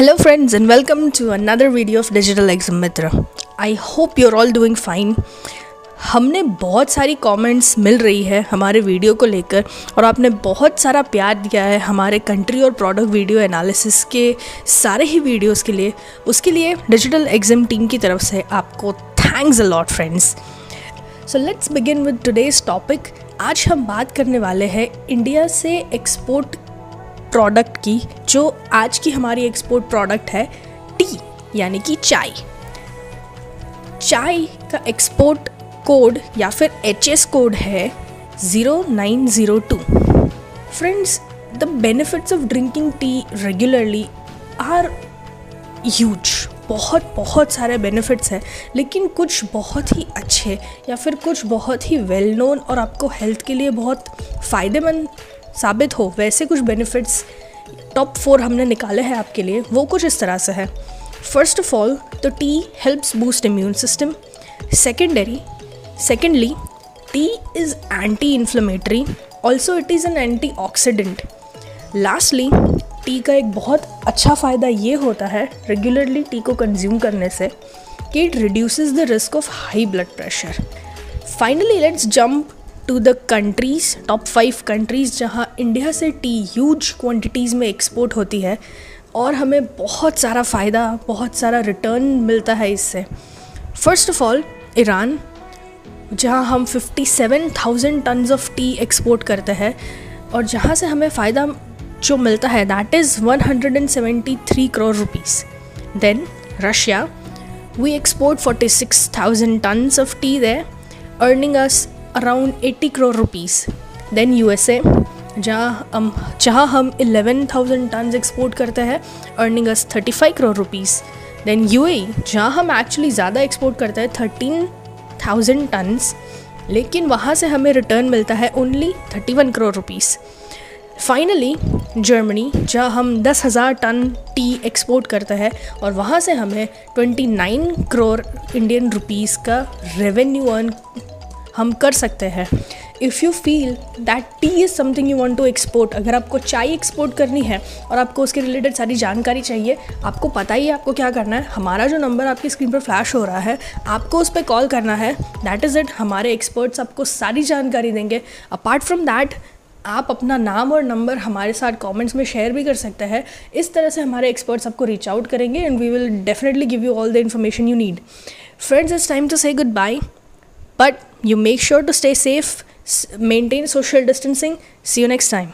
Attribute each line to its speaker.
Speaker 1: Hello, friends, and welcome to another video of Digital Exam Mitra. I hope you're all doing fine. हमने बहुत सारी comments मिल रही है हमारे वीडियो को लेकर और आपने बहुत सारा प्यार दिया है हमारे कंट्री और प्रोडक्ट वीडियो एनालिसिस के सारे ही वीडियोस के लिए उसके लिए डिजिटल एग्ज़ाम टीम की तरफ़ से आपको thanks a lot friends so let's begin with today's topic आज हम बात करने वाले हैं इंडिया से एक्सपोर्ट प्रोडक्ट की, जो आज की हमारी एक्सपोर्ट प्रोडक्ट है टी यानी कि चाय। चाय का एक्सपोर्ट कोड या फिर एच एस कोड है zero nine zero two friends the benefits of drinking tea regularly are huge बहुत बहुत सारे बेनिफिट्स हैं, लेकिन कुछ बहुत ही अच्छे या फिर कुछ बहुत ही वेल नोन और आपको हेल्थ के लिए बहुत फ़ायदेमंद साबित हो, वैसे कुछ बेनिफिट्स टॉप फोर हमने निकाले हैं आपके लिए, वो कुछ इस तरह से है। फ़र्स्ट ऑफ़ ऑल तो tea helps boost immune system secondary secondly tea is anti inflammatory also it is an antioxidant lastly tea का एक बहुत अच्छा फ़ायदा ये होता है रेगुलरली टी को कंज्यूम करने से, कि it reduces the risk of high blood pressure finally let's jump to the countries top five countries जहाँ इंडिया से टी ह्यूज क्वांटिटीज़ में एक्सपोर्ट होती है और हमें बहुत सारा फ़ायदा बहुत सारा रिटर्न मिलता है इससे। फ़र्स्ट ऑफ़ ऑल ईरान जहाँ हम 57,000 टन्स ऑफ़ टी एक्सपोर्ट करते हैं और जहाँ से हमें फ़ायदा जो मिलता है that is 173 crore rupees then Russia we export 46,000 tonnes of tea they earning us around 80 crore rupees then USA जहाँ हम जहाँ हम 11,000 टन्स एक्सपोर्ट करते हैं earning us 35 crore rupees then U A जहाँ हम एक्चुअली ज़्यादा एक्सपोर्ट करते हैं थर्टीन थाउज़ेंड टन्स लेकिन वहाँ से हमें रिटर्न मिलता है only thirty one crore rupees finally Germany जहाँ हम दस हज़ार टन टी एक्सपोर्ट करते हैं और वहाँ से हमें twenty nine crore Indian rupees का रेवेन्यू अर्न हम कर सकते हैं। If you feel that tea is something you want to export अगर आपको चाय एक्सपोर्ट करनी है और आपको उसके रिलेटेड सारी जानकारी चाहिए, आपको पता ही है आपको क्या करना है। हमारा जो नंबर आपकी स्क्रीन पर फ्लैश हो रहा है, आपको उस पर कॉल करना है। दैट इज़ इट हमारे एक्सपर्ट्स आपको सारी जानकारी देंगे। अपार्ट फ्रॉम दैट आप अपना नाम और नंबर हमारे साथ कमेंट्स में शेयर भी कर सकते हैं। इस तरह से हमारे एक्सपर्ट्स आपको रीच आउट करेंगे and we will definitely give you all the information you need friends it's time to say goodbye but you make sure to stay safe maintain social distancing. See you next time